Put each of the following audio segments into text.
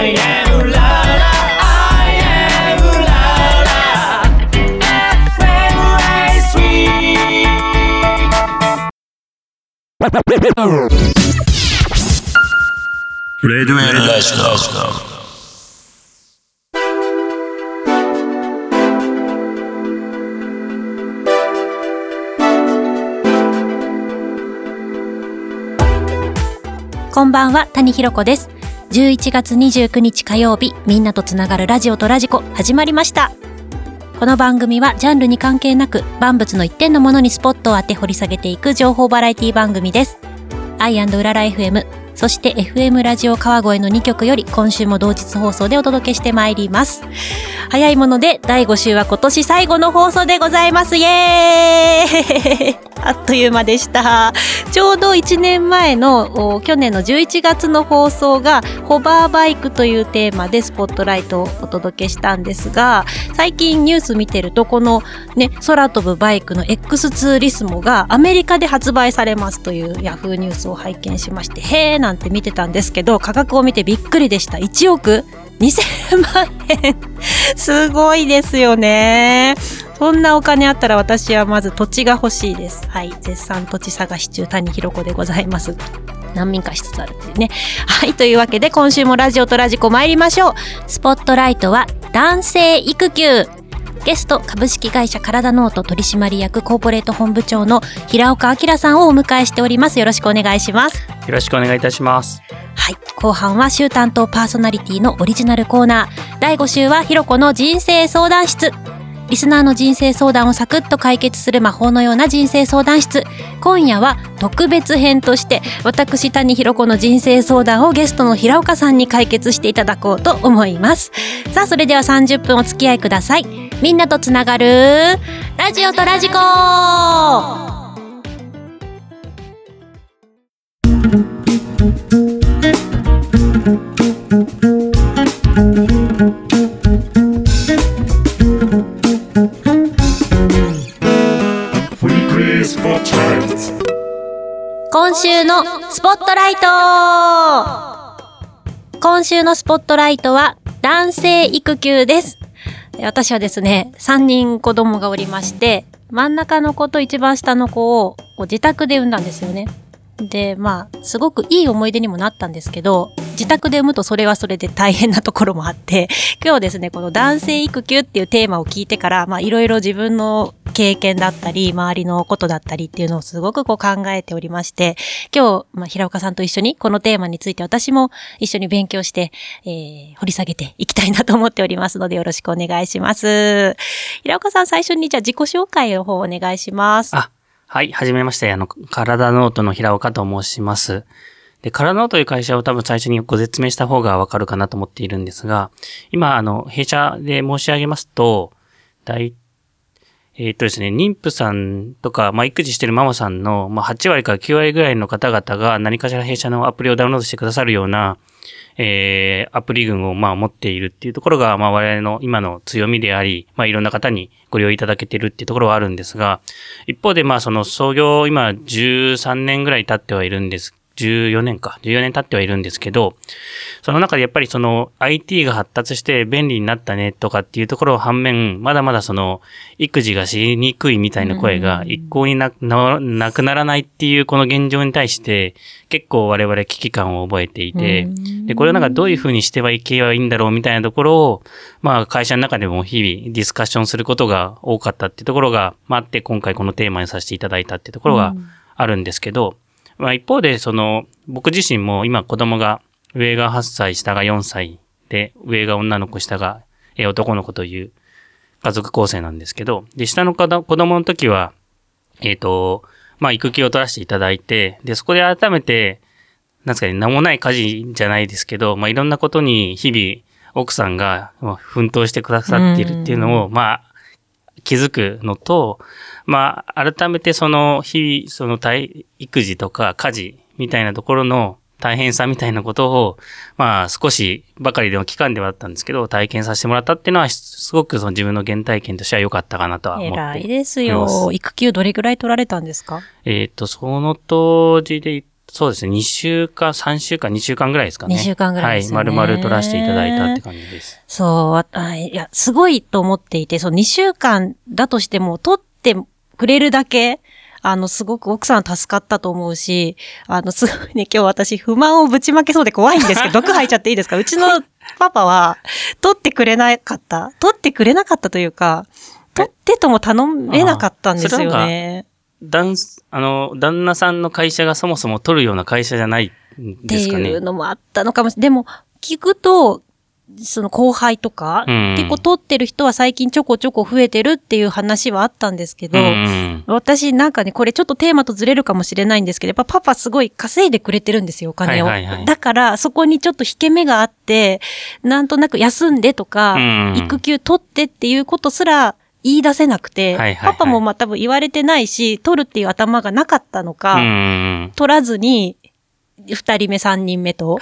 I am la la I am la la FM レデュエルラジオ。こんばんは、谷ひろ子です。11月29日火曜日、みんなとつながるラジオとラジコ、始まりました。この番組は、ジャンルに関係なく、万物の一点のものにスポットを当て掘り下げていく情報バラエティ番組です。アイウララ FM、そして FM ラジオ川越の2曲より、今週も同日放送でお届けしてまいります。早いもので、第5週は今年最後の放送でございます。イエーイ あっという間でした。ちょうど1年前の去年の11月の放送がホバーバイクというテーマでスポットライトをお届けしたんですが、最近ニュース見てるとこのね、空飛ぶバイクの X2 リスモがアメリカで発売されますというヤフーニュースを拝見しまして、へーななんて見てたんですけど、価格を見てびっくりでした。1億2000万円 すごいですよね。そんなお金あったら私はまず土地が欲しいです。はい。絶賛土地探し中、谷ひろ子でございます。難民化しつつあるっていうね。はい。というわけで今週もラジオとラジコ参りましょう。スポットライトは男性育休。ゲスト株式会社カラダノート取締役コーポレート本部長の平岡明さんをお迎えしております。よろしくお願いします。よろしくお願いいたします。はい。後半は週担当パーソナリティのオリジナルコーナー。第5週はひろこの人生相談室。リスナーの人生相談をサクッと解決する魔法のような人生相談室。今夜は特別編として、私谷ひろ子の人生相談をゲストの平岡さんに解決していただこうと思います。さあ、それでは30分お付き合いください。みんなとつながる、ラジオとラジコ今週のスポットライト今週のスポットライトは男性育休です。私はですね、3人子供がおりまして、真ん中の子と一番下の子を自宅で産んだんですよね。で、まあ、すごくいい思い出にもなったんですけど、自宅で産むとそれはそれで大変なところもあって、今日ですね、この男性育休っていうテーマを聞いてから、まあ、いろいろ自分の経験だったり、周りのことだったりっていうのをすごくこう考えておりまして、今日、まあ、平岡さんと一緒にこのテーマについて私も一緒に勉強して、えー、掘り下げていきたいなと思っておりますのでよろしくお願いします。平岡さん最初にじゃあ自己紹介の方お願いします。あ、はい、はじめまして。あの、体ノートの平岡と申します。で、体ノという会社を多分最初にご説明した方がわかるかなと思っているんですが、今、あの、弊社で申し上げますと、大えっ、とですね、妊婦さんとか、まあ、育児してるママさんの、まあ、8割から9割ぐらいの方々が何かしら弊社のアプリをダウンロードしてくださるような、えー、アプリ群をま持っているっていうところが、まあ我々の今の強みであり、まあいろんな方にご利用いただけてるっていうところはあるんですが、一方でまあその創業今13年ぐらい経ってはいるんです14年か、14年経ってはいるんですけど、その中でやっぱりその IT が発達して便利になったねとかっていうところを反面、まだまだその育児がしにくいみたいな声が一向にななくならないっていうこの現状に対して結構我々危機感を覚えていて、で、これをなんかどういうふうにしてはいけばいいんだろうみたいなところを、まあ会社の中でも日々ディスカッションすることが多かったっていうところが、まあ、あって今回このテーマにさせていただいたっていうところがあるんですけど、まあ一方で、その、僕自身も今子供が、上が8歳、下が4歳で、上が女の子、下が男の子という家族構成なんですけど、で、下の子供の時は、えっ、ー、と、まあ育休を取らせていただいて、で、そこで改めて、なんですかね、名もない家事じゃないですけど、まあいろんなことに日々奥さんが奮闘してくださっているっていうのを、まあ気づくのと、まあ、改めてその日々、その体、育児とか家事みたいなところの大変さみたいなことを、まあ少しばかりでも期間ではあったんですけど、体験させてもらったっていうのは、すごくその自分の原体験としては良かったかなとは思って偉いですよ。育休どれぐらい取られたんですか？えっ、と、その当時でそうですね。2週間、3週間、2週間ぐらいですか？ね。2週間ぐらいですよねはい。丸々取らせていただいたって感じです。そう、あいや、すごいと思っていて、その2週間だとしても、取ってくれるだけ、あの、すごく奥さん助かったと思うし、あの、すごいね、今日私不満をぶちまけそうで怖いんですけど、毒吐いちゃっていいですか？うちのパパは、取ってくれなかった。取ってくれなかったというか、取ってとも頼めなかったんですよね。旦、あの、旦那さんの会社がそもそも取るような会社じゃないんってですかね？いうのもあったのかもしれない。でも、聞くと、その後輩とか、うん。結構取ってる人は最近ちょこちょこ増えてるっていう話はあったんですけど、うんうん。私なんかね、これちょっとテーマとずれるかもしれないんですけど、やっぱパパすごい稼いでくれてるんですよ、お金を。はいはいはい。だから、そこにちょっと引け目があって、なんとなく休んでとか、うん。育休取ってっていうことすら言い出せなくて、はいはいはい。パパもまあ多分言われてないし、取るっていう頭がなかったのか。取らずに、二人目、三人目と。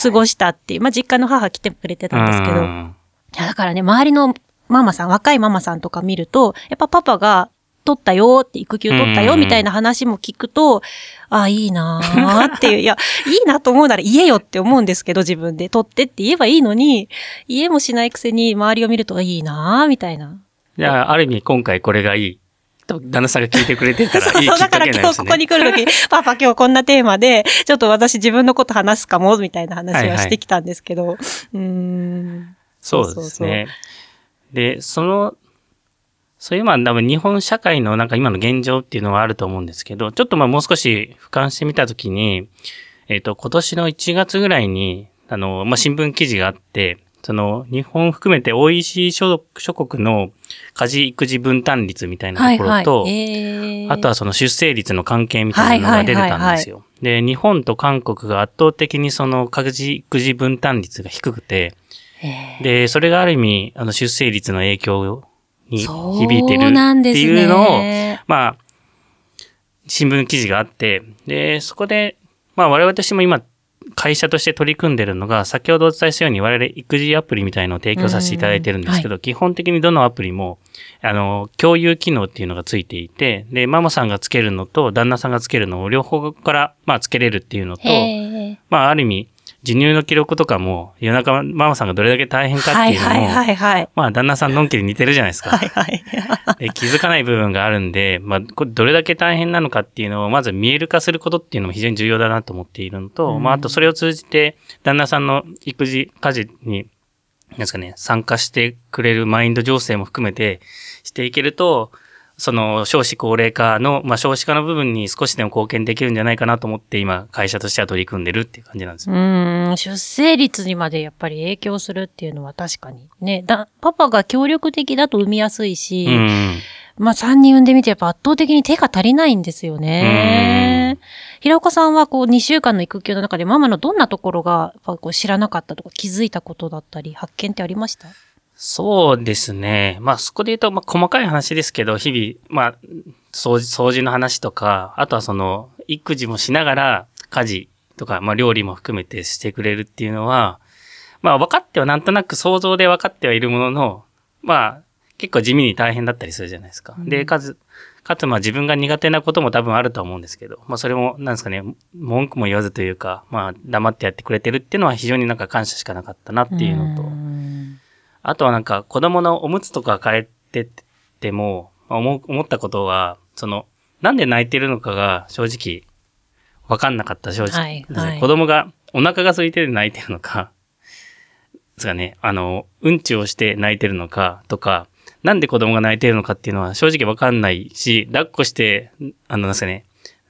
過ごしたっていう、まあ実家の母来てくれてたんですけど、いうんやだからね、周りのママさん、若いママさんとか見ると、やっぱパパが取ったよって、育休取ったようんみたいな話も聞くと、ああ、いいなーっていう、いや、いいなと思うなら言えよって思うんですけど、自分で取ってって言えばいいのに、言えもしないくせに周りを見るといいなーみたいな。じゃあ、ある意味今回これがいい。多分旦那さんが聞いてくれてた そうそう、らいいきっかだから。今日ここに来るとき、パパ今日こんなテーマで、ちょっと私自分のこと話すかも、みたいな話はいははいしてきたんですけど、うーん。そうですね。で、その、そういうまあ多分日本社会のなんか今の現状っていうのはあると思うんですけど、ちょっとまあもう少し俯瞰してみたときに、えっ、と、今年の1月ぐらいに、あの、まあ新聞記事があって、その、日本含めて OECD 諸諸国の家事育児分担率みたいなところと、えー。あとはその出生率の関係みたいなのが出てたんですよ。で、日本と韓国が圧倒的にその家事育児分担率が低くて、えー。で、それがある意味、あの、出生率の影響に響いてるっていうのを、ね。まあ、新聞記事があって、で、そこで、まあ我々としても今、会社として取り組んでるのが、先ほどお伝えしたように我々育児アプリみたいのを提供させていただいてるんですけど、基本的にどのアプリも、あの、共有機能っていうのがついていて、で、ママさんがつけるのと旦那さんがつけるのを両方から、まあつけれるっていうのと、まあある意味、授乳の記録とかも夜中ママさんがどれだけ大変かっていうのも、はいはいはいはい。まあ旦那さんのんきに似てるじゃないですか。はいはい。で気づかない部分があるんで、まあ、これどれだけ大変なのかっていうのを、まず見える化することっていうのも非常に重要だなと思っているのと、うんまあ、あとそれを通じて、旦那さんの育児、家事に、なんですかね、参加してくれるマインド情勢も含めてしていけると、その少子高齢化の、まあ、少子化の部分に少しでも貢献できるんじゃないかなと思って、今、会社としては取り組んでるっていう感じなんですうん、出生率にまでやっぱり影響するっていうのは確かに。ね、だ、パパが協力的だと産みやすいし、うん。まあ3人産んでみてやっぱ圧倒的に手が足りないんですよね。平岡さんはこう2週間の育休の中でママのどんなところがやっぱこう知らなかったとか気づいたことだったり発見ってありました？そうですね。まあそこで言うと、まあ細かい話ですけど、日々、まあ、掃除、掃除の話とか、あとはその、育児もしながら、家事とか、まあ料理も含めてしてくれるっていうのは、まあ分かってはなんとなく想像で分かってはいるものの、まあ、結構地味に大変だったりするじゃないですか。で、かつ、かつまあ自分が苦手なことも多分あるとは思うんですけど、まあそれも、なんですかね、文句も言わずというか、まあ黙ってやってくれてるっていうのは非常になんか感謝しかなかったなっていうのと、んあとはなんか子供のおむつとか変えてっても、思う思ったことは、その、なんで泣いてるのかが正直わかんなかった正直。はいはい子供がお腹が空いてて泣いてるのか、ですかね、あの、うんちをして泣いてるのかとか、なんで子供が泣いてるのかっていうのは正直わかんないし、抱っこして、あの、なんですかね、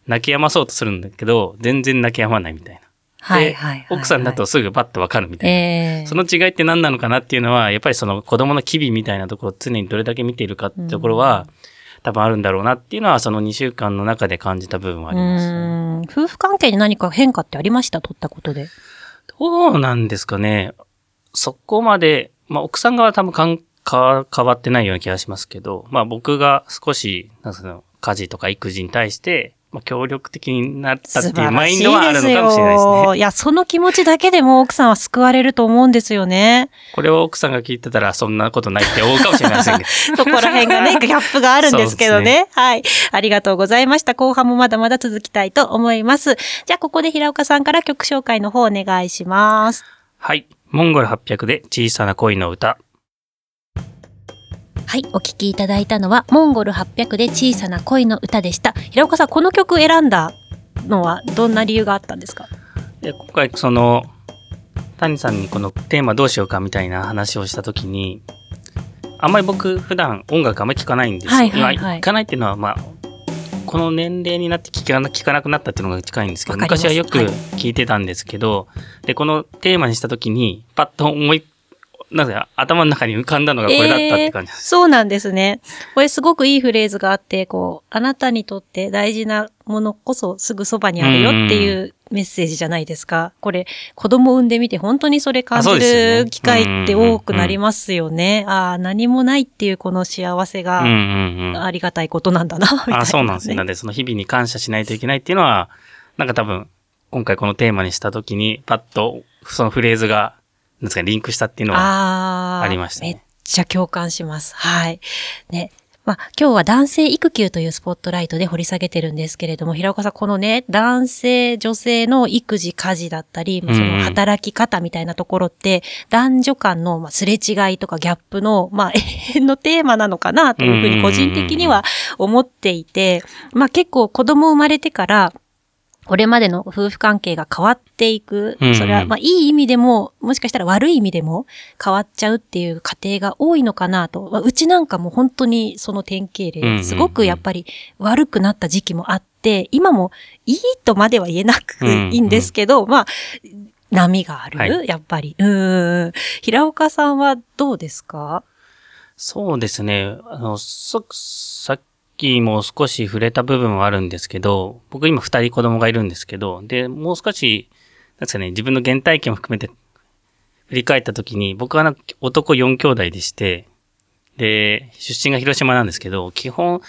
泣き止まそうとするんだけど、全然泣き止まないみたいな。はいはい。奥さんだとすぐパッとわかるみたいな。ええその違いって何なのかなっていうのは、やっぱりその子供の機微みたいなところを常にどれだけ見ているかってところは、多分あるんだろうなっていうのは、その2週間の中で感じた部分はあります、うーん夫婦関係に何か変化ってありました？取ったことで。どうなんですかね。そこまで、まあ奥さん側は多分かんか変わってないような気がしますけど、まあ僕が少し、なんかその家事とか育児に対して、まあ、協力的になったっていうマインドはあるのかもしれないですね。いや、その気持ちだけでも奥さんは救われると思うんですよね。これを奥さんが聞いてたら、そんなことないって思うかもしれませんけど。そこら辺がね、ギャップがあるんですけどね。はい。ありがとうございました。後半もまだまだ続きたいと思います。じゃあ、ここで平岡さんから曲紹介の方お願いします。はい。モンゴル800で小さな恋の歌。はい。お聴きいただいたのは、モンゴル800で小さな恋の歌でした。平岡さん、この曲選んだのはどんな理由があったんですか？で、今回その、谷さんにこのテーマどうしようかみたいな話をしたときに、あんまり僕普段音楽あんまり聴かないんですよ。はいはいはいかないっていうのは、まあ、この年齢になって聴かな聴かなくなったっていうのが近いんですけど、昔はよくはい聴いてたんですけど、で、このテーマにしたときに、パッと思い、なんか頭の中に浮かんだのがこれだったって感じです。そうなんですね。これすごくいいフレーズがあって、こう、あなたにとって大事なものこそすぐそばにあるよっていうメッセージじゃないですか。これ、子供産んでみて本当にそれ感じる機会って多くなりますよね。ああ、何もないっていうこの幸せが。ありがたいことなんだな、みたいな、あ、そうなんですね。なんで、その日々に感謝しないといけないっていうのは、なんか多分、今回このテーマにしたときに、パッと、そのフレーズが、なんですか、リンクしたっていうのは、ありましたねめっちゃ共感します。はい。ね。まあ、今日は男性育休というスポットライトで掘り下げてるんですけれども、平岡さん、このね、男性、女性の育児、家事だったり、まあその働き方みたいなところって、男女間のまあすれ違いとかギャップの、まあ、永遠のテーマなのかなというふうに個人的には思っていて、まあ結構子供生まれてから、これまでの夫婦関係が変わっていく。それは、まあ、いい意味でも、もしかしたら悪い意味でも変わっちゃうっていう過程が多いのかなと。まあうちなんかも本当にその典型例、すごくやっぱり悪くなった時期もあって、今もいいとまでは言えなくいいんですけど、まあ、波がある、はいやっぱり。うーん。平岡さんはどうですか？そうですね。あの、そ、さっきも少し触れた部分はあるんですけど、僕今二人子供がいるんですけど、で、もう少し、なんですかね、自分の原体験も含めて振り返った時に、僕は男4兄弟でして、で、出身が広島なんですけど、基本、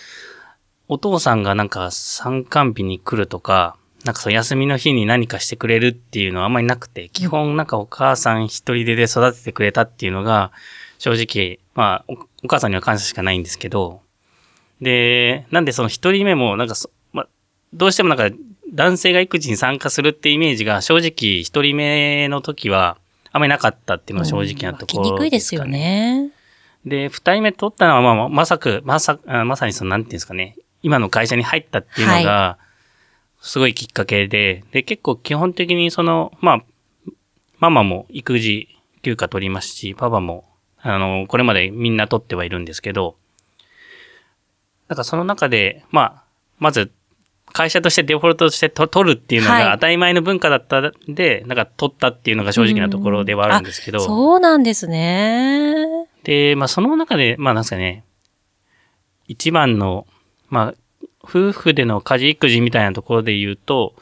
お父さんがなんか参観日に来るとか、なんかそう休みの日に何かしてくれるっていうのはあんまりなくて、基本なんかお母さん一人で育ててくれたっていうのが、正直、まあお、お母さんには感謝しかないんですけど、で、なんでその一人目もなんかそ、まあ、どうしてもなんか男性が育児に参加するってイメージが正直一人目の時はあんまりなかったっていうのが正直なところうん湧きにくいですよね。で、二人目取ったのは、まあ、まさく、まさ、あまさにその、なんていうんですかね、今の会社に入ったっていうのが、すごいきっかけで、で、結構基本的にその、まあ、ママも育児休暇取りますし、パパも、あの、これまでみんな取ってはいるんですけど、なんかその中で、まあ、まず、会社としてデフォルトとしてと取るっていうのはい。が当たり前の文化だったんで、なんか取ったっていうのが正直なところではあるんですけど、そうなんですね。で、まあその中で、まあなんですかね、一番の、まあ、夫婦での家事育児みたいなところで言うと、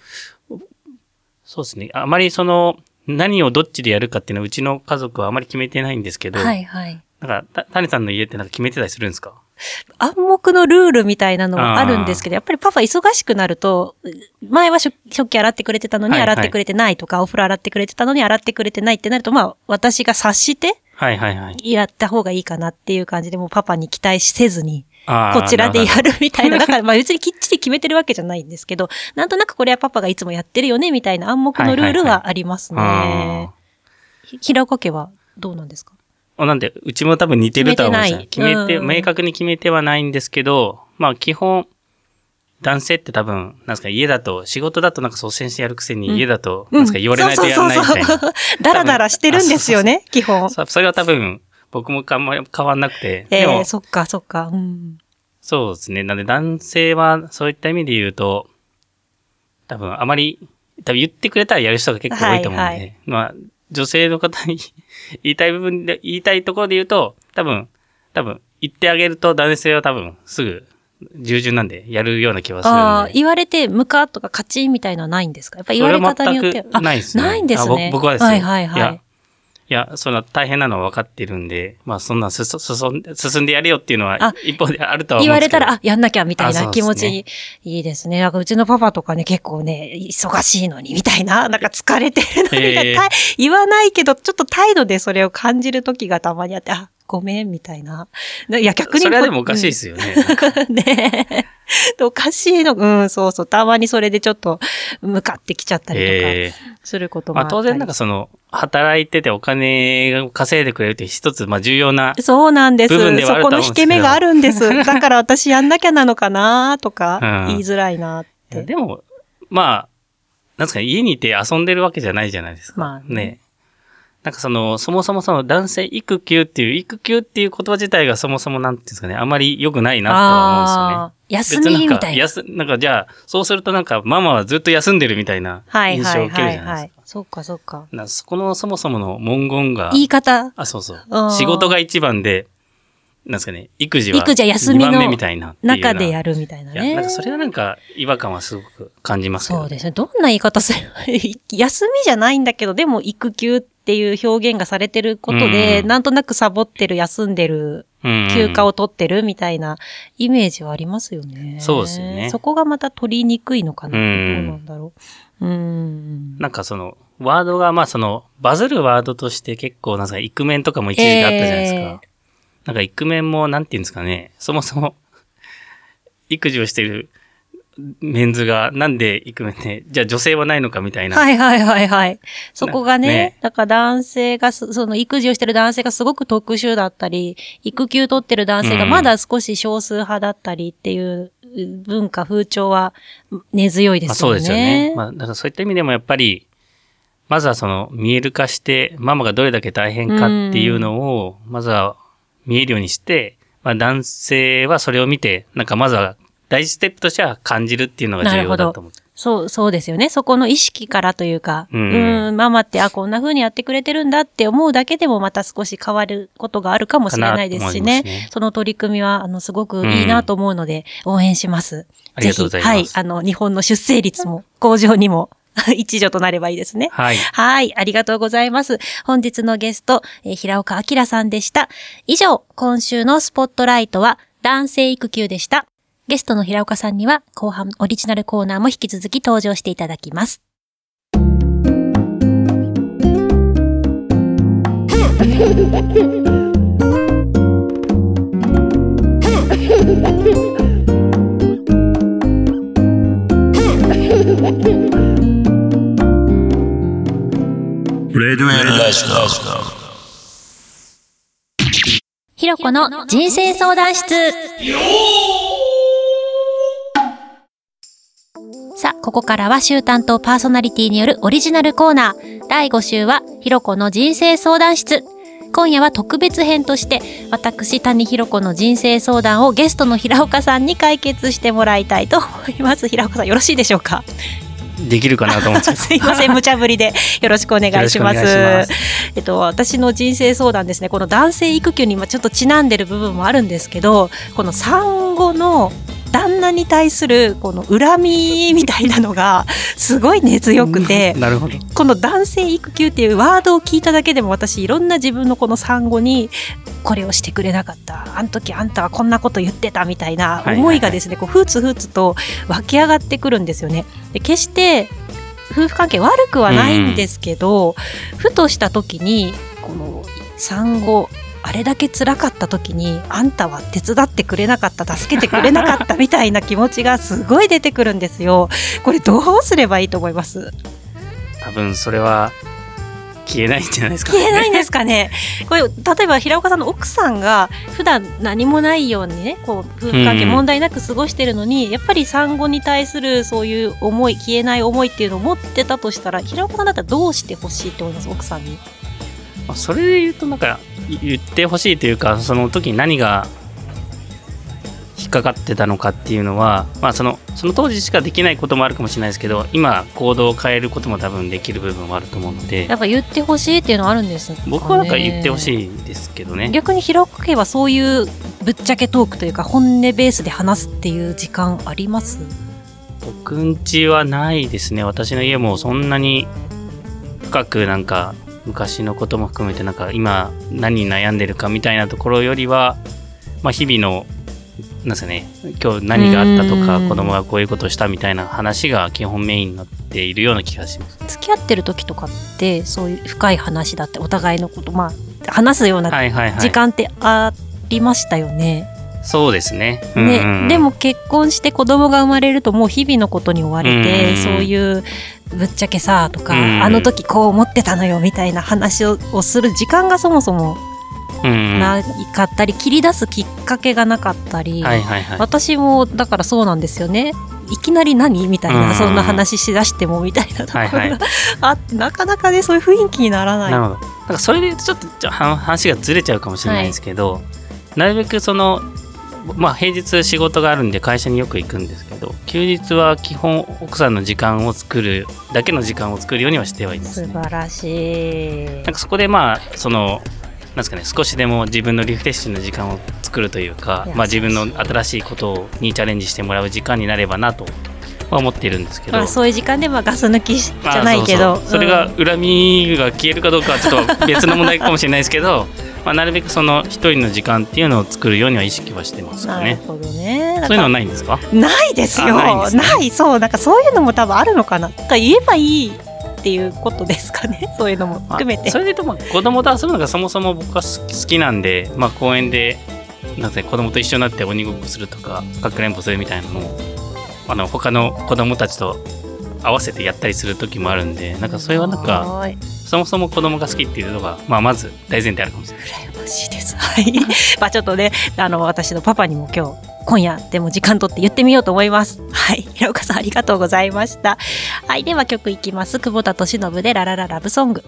そうですね、あまりその、何をどっちでやるかっていうのはうちの家族はあまり決めてないんですけど、はいはい。なんか、た谷さんの家ってなんか決めてたりするんですか？暗黙のルールみたいなのはあるんですけど、やっぱりパパ忙しくなると、前は食食器洗ってくれてたのにはいはい洗ってくれてないとか、お風呂洗ってくれてたのに洗ってくれてないってなると、まあ、私が察してはいはいはい。やった方がいいかなっていう感じで、もうパパに期待せずに、こちらでやるみたいな。だから、まあ別にきっちり決めてるわけじゃないんですけど、なんとなくこれはパパがいつもやってるよね、みたいな暗黙のルールはありますね。ひ平岡家はどうなんですか？あなんで、うちも多分似てるとは思います決めてない決めて、うん明確に決めてはないんですけど、まあ基本、男性って多分、なんですか、家だと、仕事だとなんか率先してやるくせに、家だと、なんですか、言われないとやらないみたいな。そうそうそうそう ダラダラしてるんですよね、基本。そそれは多分、僕もあんまり変わんなくて。でもええ、そっか、そっか。うん。そうですね。なんで男性は、そういった意味で言うと、多分、あまり、多分言ってくれたらやる人が結構多いと思うんで、はいはいまあ、女性の方に言いたい部分で、言いたいところで言うと、多分、多分、言ってあげると男性は多分、すぐ、従順なんで、やるような気はするんで。ああ、言われて、ムカとかカチンみたいなのはないんですか？やっぱ言われ方によっては全くないですねないんですね。あ僕僕はですよはいはいはい。いやいや、そんな大変なのは分かってるんで、まあそんな進んで進んでやれよっていうのはあ一方であるとは思言われたら、うんですけど。あ、やんなきゃみたいな気持ちに、いいですね。なんかうちのパパとかね、結構ね、忙しいのに、みたいな、なんか疲れてるのに、えーた言わないけど、ちょっと態度でそれを感じる時がたまにあって、あ、ごめん、みたいな。いや、逆に。それはでもおかしいですすよね。ねえ。おかしいの。うん、そうそう。たまにそれでちょっと、向かってきちゃったりとか、ええすることもあったり。まあ当然なんかその、働いててお金を稼いでくれるって一つ、まあ重要な、そうなんです。そこの引け目があるんです。だから私やんなきゃなのかなとか、うん言いづらいなって。でも、まあ、なんですかね、家にいて遊んでるわけじゃないじゃないですか。まあねね。なんかその、そもそもその男性育休っていう、育休っていう言葉自体がそもそもなんていうんですかね、あまり良くないなとは思うんですよね。休みみたいな。別になんか、休なんかじゃあ、そうするとなんか、ママはずっと休んでるみたいなはい印象を受けるじゃないですか。。そっかそっか。なそこのそもそもの文言が、言い方？あ、そうそう。仕事が一番で、なんですかね、育児は育児は休みの二番目みたいな中でやるみたいないや、ね。なんかそれはなんか違和感はすごく感じますけど。そうですね。どんな言い方すれば 休みじゃないんだけど、でも育休っていう表現がされてることで、うんなんとなくサボってる、休んでる、うん休暇を取ってるみたいなイメージはありますよね。そうですよねそこがまた取りにくいのかな。うんどうなんだろう。うん。なんかその、ワードが、まあその、バズるワードとして結構、なんか、イクメンとかも一時期あったじゃないですか。えなんかイクメンも、なんていうんですかね、そもそも、育児をしているメンズが、なんでイクメンで、じゃあ女性はないのかみたいな。はいはいはいはい。そこがね、ねだから男性がす、その育児をしてる男性がすごく特殊だったり、育休取ってる男性がうんまだ少し少数派だったりっていう文化、風潮は根強いでまあすよね。そうですよね。まあ、だからそういった意味でもやっぱり、まずはその、見える化して、ママがどれだけ大変かっていうのを、まずは見えるようにして、まあ男性はそれを見て、なんかまずは第一ステップとしては感じるっていうのが重要だと思って。そう、そうですよね。そこの意識からというか、ううんん、ママって、あ、こんな風にやってくれてるんだって思うだけでもまた少し変わることがあるかもしれないですしね。ねその取り組みは、あの、すごくいいなと思うので、応援します。ありがとうございますぜひ、はい、あの、日本の出生率も、向上にも、一助となればいいですね。はい。はい、ありがとうございます。本日のゲスト、えー平岡明さんでした。以上、今週のスポットライトは男性育休でした。ゲストの平岡さんには後半オリジナルコーナーも引き続き登場していただきます。ひろこの人生相談室ここからは週担当パーソナリティによるオリジナルコーナー。第5週は、ひろこの人生相談室。今夜は特別編として、私、谷ひろこの人生相談をゲストの平岡さんに解決してもらいたいと思います。平岡さん、よろしいでしょうか？できるかなと思って。すいません、無茶ぶりでよろしくお願いします。えっと、私の人生相談ですね、この男性育休に今ちょっとちなんでる部分もあるんですけど、この産後の旦那に対するこの恨みみたいなのがすごい根強くて、なるほど。この男性育休っていうワードを聞いただけでも私いろんな自分のこの産後にこれをしてくれなかったあの時あんたはこんなこと言ってたみたいな思いがですね、こうふつふつと湧き上がってくるんですよね。で決して夫婦関係悪くはないんですけど、ふとした時にこの産後あれだけ辛かった時にあんたは手伝ってくれなかった助けてくれなかったみたいな気持ちがすごい出てくるんですよ。これどうすればいいと思います？多分それは消えないんじゃないですか、消えないんですかね。これ例えば平岡さんの奥さんが普段何もないようにね、こう夫婦関係うん問題なく過ごしてるのに、やっぱり産後に対するそういう思い消えない思いっていうのを持ってたとしたら平岡さんだったらどうしてほしいって思います？奥さんに。まあそれで言うとなんかい言ってほしいというかその時に何が引っかかってたのかっていうのは、まあ、そのその当時しかできないこともあるかもしれないですけど今行動を変えることも多分できる部分もあると思うので。やっぱ言ってほしいっていうのはあるんです。かね僕はなんか言ってほしいですけどね。逆に平岡家はそういうぶっちゃけトークというか本音ベースで話すっていう時間あります？僕んちはないですね。私の家もそんなに深くなんか昔のことも含めてなんか今何に悩んでるかみたいなところよりは、まあ、日々のなんですかね今日何があったとかうん子供がこういうことをしたみたいな話が基本メインになっているような気がします。付き合ってる時とかってそういう深い話だってお互いのことまあ話すようなはいはいはい。時間ってありましたよね。そうですね。うんね、うんでも結婚して子供が生まれるともう日々のことに追われて、うんそういうぶっちゃけさとか、うんあの時こう思ってたのよみたいな話ををする時間がそもそもなかったり、切り出すきっかけがなかったり、いはいはい。私もだからそうなんですよね。いきなり何みたいな、うんそんな話しだしてもみたいなところが、はいはいあってなかなかねそういう雰囲気にならない。なるほど。なんかそれで言うとちょっと話がずれちゃうかもしれないんですけど、なるべくその、まあ平日仕事があるんで会社によく行くんですけど、休日は基本奥さんの時間を作る、だけの時間を作るようにはしてはいますね。素晴らしい。なんかそこでまあ、その、なんですかね、少しでも自分のリフレッシュの時間を作るというかまあ自分の新しいことにチャレンジしてもらう時間になればなとは思っているんですけど。まあ、そういう時間でまあガス抜きじゃないけどあそれが恨みが消えるかどうかはちょっと別の問題かもしれないですけど、まあ、なるべくその一人の時間っていうのを作るようには意識はしてますかね。なるほどね。そういうのはないんですか？ないですよ。あないねそうなんかそういうのも多分あるのかな。なんか言えばいいっていうことですかね。そういうのも含めて。あそれでとまあ子供と遊ぶのがそもそも僕は好きなんで、まあ、公園でなんて子供と一緒になって鬼ごっこするとかかくれんぼするみたいなのをあの他の子供たちと合わせてやったりする時もあるんでなんかそれはなんかそもそも子供が好きっていうのが、まあ、まず大前提あるかもしれない。羨ましいです。はい。まあちょっとね、あの私のパパにも今日。今夜でも時間取って言ってみようと思います。はい。平岡さんありがとうございました。はい。では曲いきます。久保田敏信でララララブソング。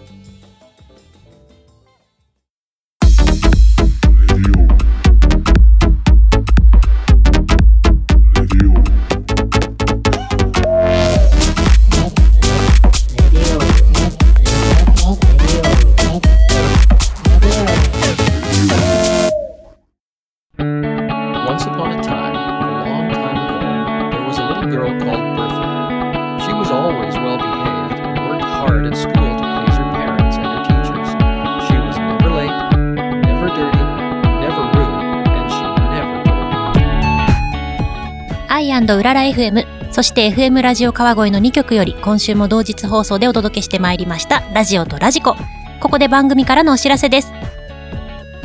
そして FM ラジオ川越の2曲より今週も同日放送でお届けしてまいりましたラジオとラジコ。ここで番組からのお知らせです。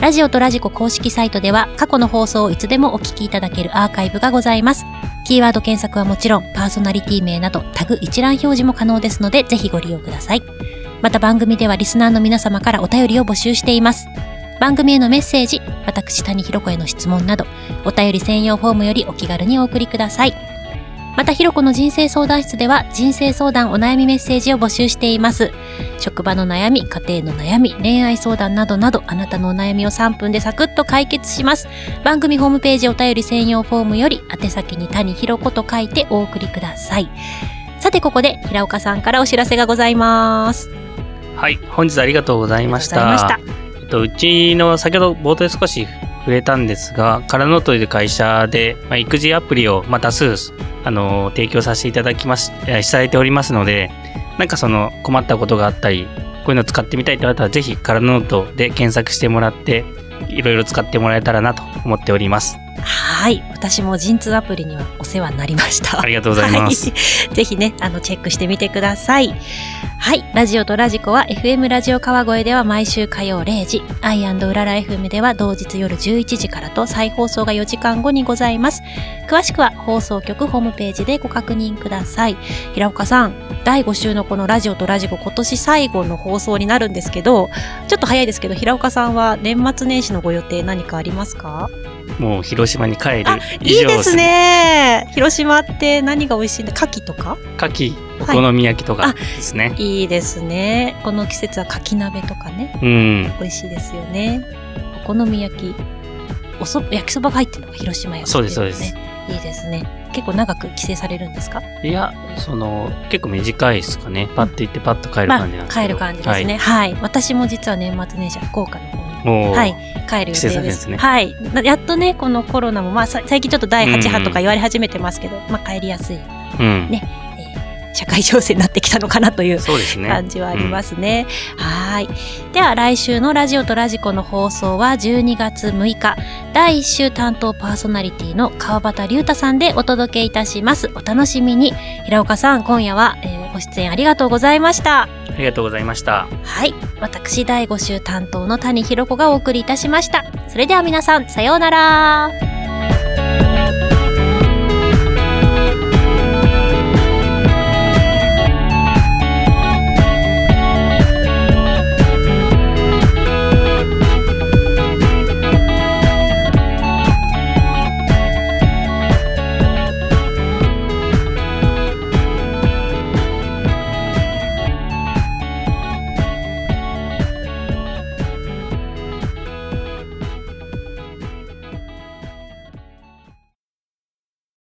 ラジオとラジコ公式サイトでは過去の放送をいつでもお聞きいただけるアーカイブがございます。キーワード検索はもちろんパーソナリティ名などタグ一覧表示も可能ですのでぜひご利用ください。また番組ではリスナーの皆様からお便りを募集しています。番組へのメッセージ、私谷ひろ子への質問などお便り専用フォームよりお気軽にお送りください。また、ひろこの人生相談室では、人生相談お悩みメッセージを募集しています。職場の悩み、家庭の悩み、恋愛相談などなど、あなたのお悩みを3分でサクッと解決します。番組ホームページお便り専用フォームより、宛先に谷ひろこと書いてお送りください。さて、ここで、平岡さんからお知らせがございます。はい、本日ありがとうございました。えっと、うちの先ほど冒頭で少し触れたんですが、カラノートという会社で、まあ、育児アプリを、まあ、多数、あの、提供させていただきます、えーいただいておりますので、なんかその困ったことがあったり、こういうのを使ってみたいと言われたら、ぜひカラノートで検索してもらって、いろいろ使ってもらえたらなと思っております。はい。私も陣痛アプリにはお世話になりました。ありがとうございます。はい、ぜひね、あの、チェックしてみてください。はい。ラジオとラジコは FM ラジオ川越では毎週火曜0時、アイうらら FM では同日夜11時からと再放送が4時間後にございます。詳しくは放送局ホームページでご確認ください。平岡さん、第5週のこのラジオとラジコ今年最後の放送になるんですけど、ちょっと早いですけど、平岡さんは年末年始のご予定何かありますか？もう広島に帰るあ以上いいです。ね。広島って何が美味しいんだ？牡蠣とか？牡蠣、お好み焼きとかですね。いいですね。この季節は牡蠣鍋とかね、うん。美味しいですよね。お好み焼き、おそ焼きそばが入ってるのが広島焼き、そうですそうですね。いいですね。結構長く帰省されるんですか？いや、その、結構短いですかね。パッと行ってパッと帰るま感じなんですけど。あ、帰る感じですね。はい。私も実は年末年始は福岡の方に。はい。帰る予定で。れるんですすねはい。なやっとね、このコロナも、まあ、さ最近ちょっと第8波とか言われ始めてますけど、まあ、帰りやすいうん。ね社会情勢になってきたのかなというね。感じはありますね。はい。では来週のラジオとラジコの放送は12月6日、第1週担当パーソナリティの川端龍太さんでお届けいたします。お楽しみに。平岡さん、今夜は、えーご出演ありがとうございました。ありがとうございました。はい。私、第5週担当の谷ひろ子がお送りいたしました。それでは皆さん、さようなら。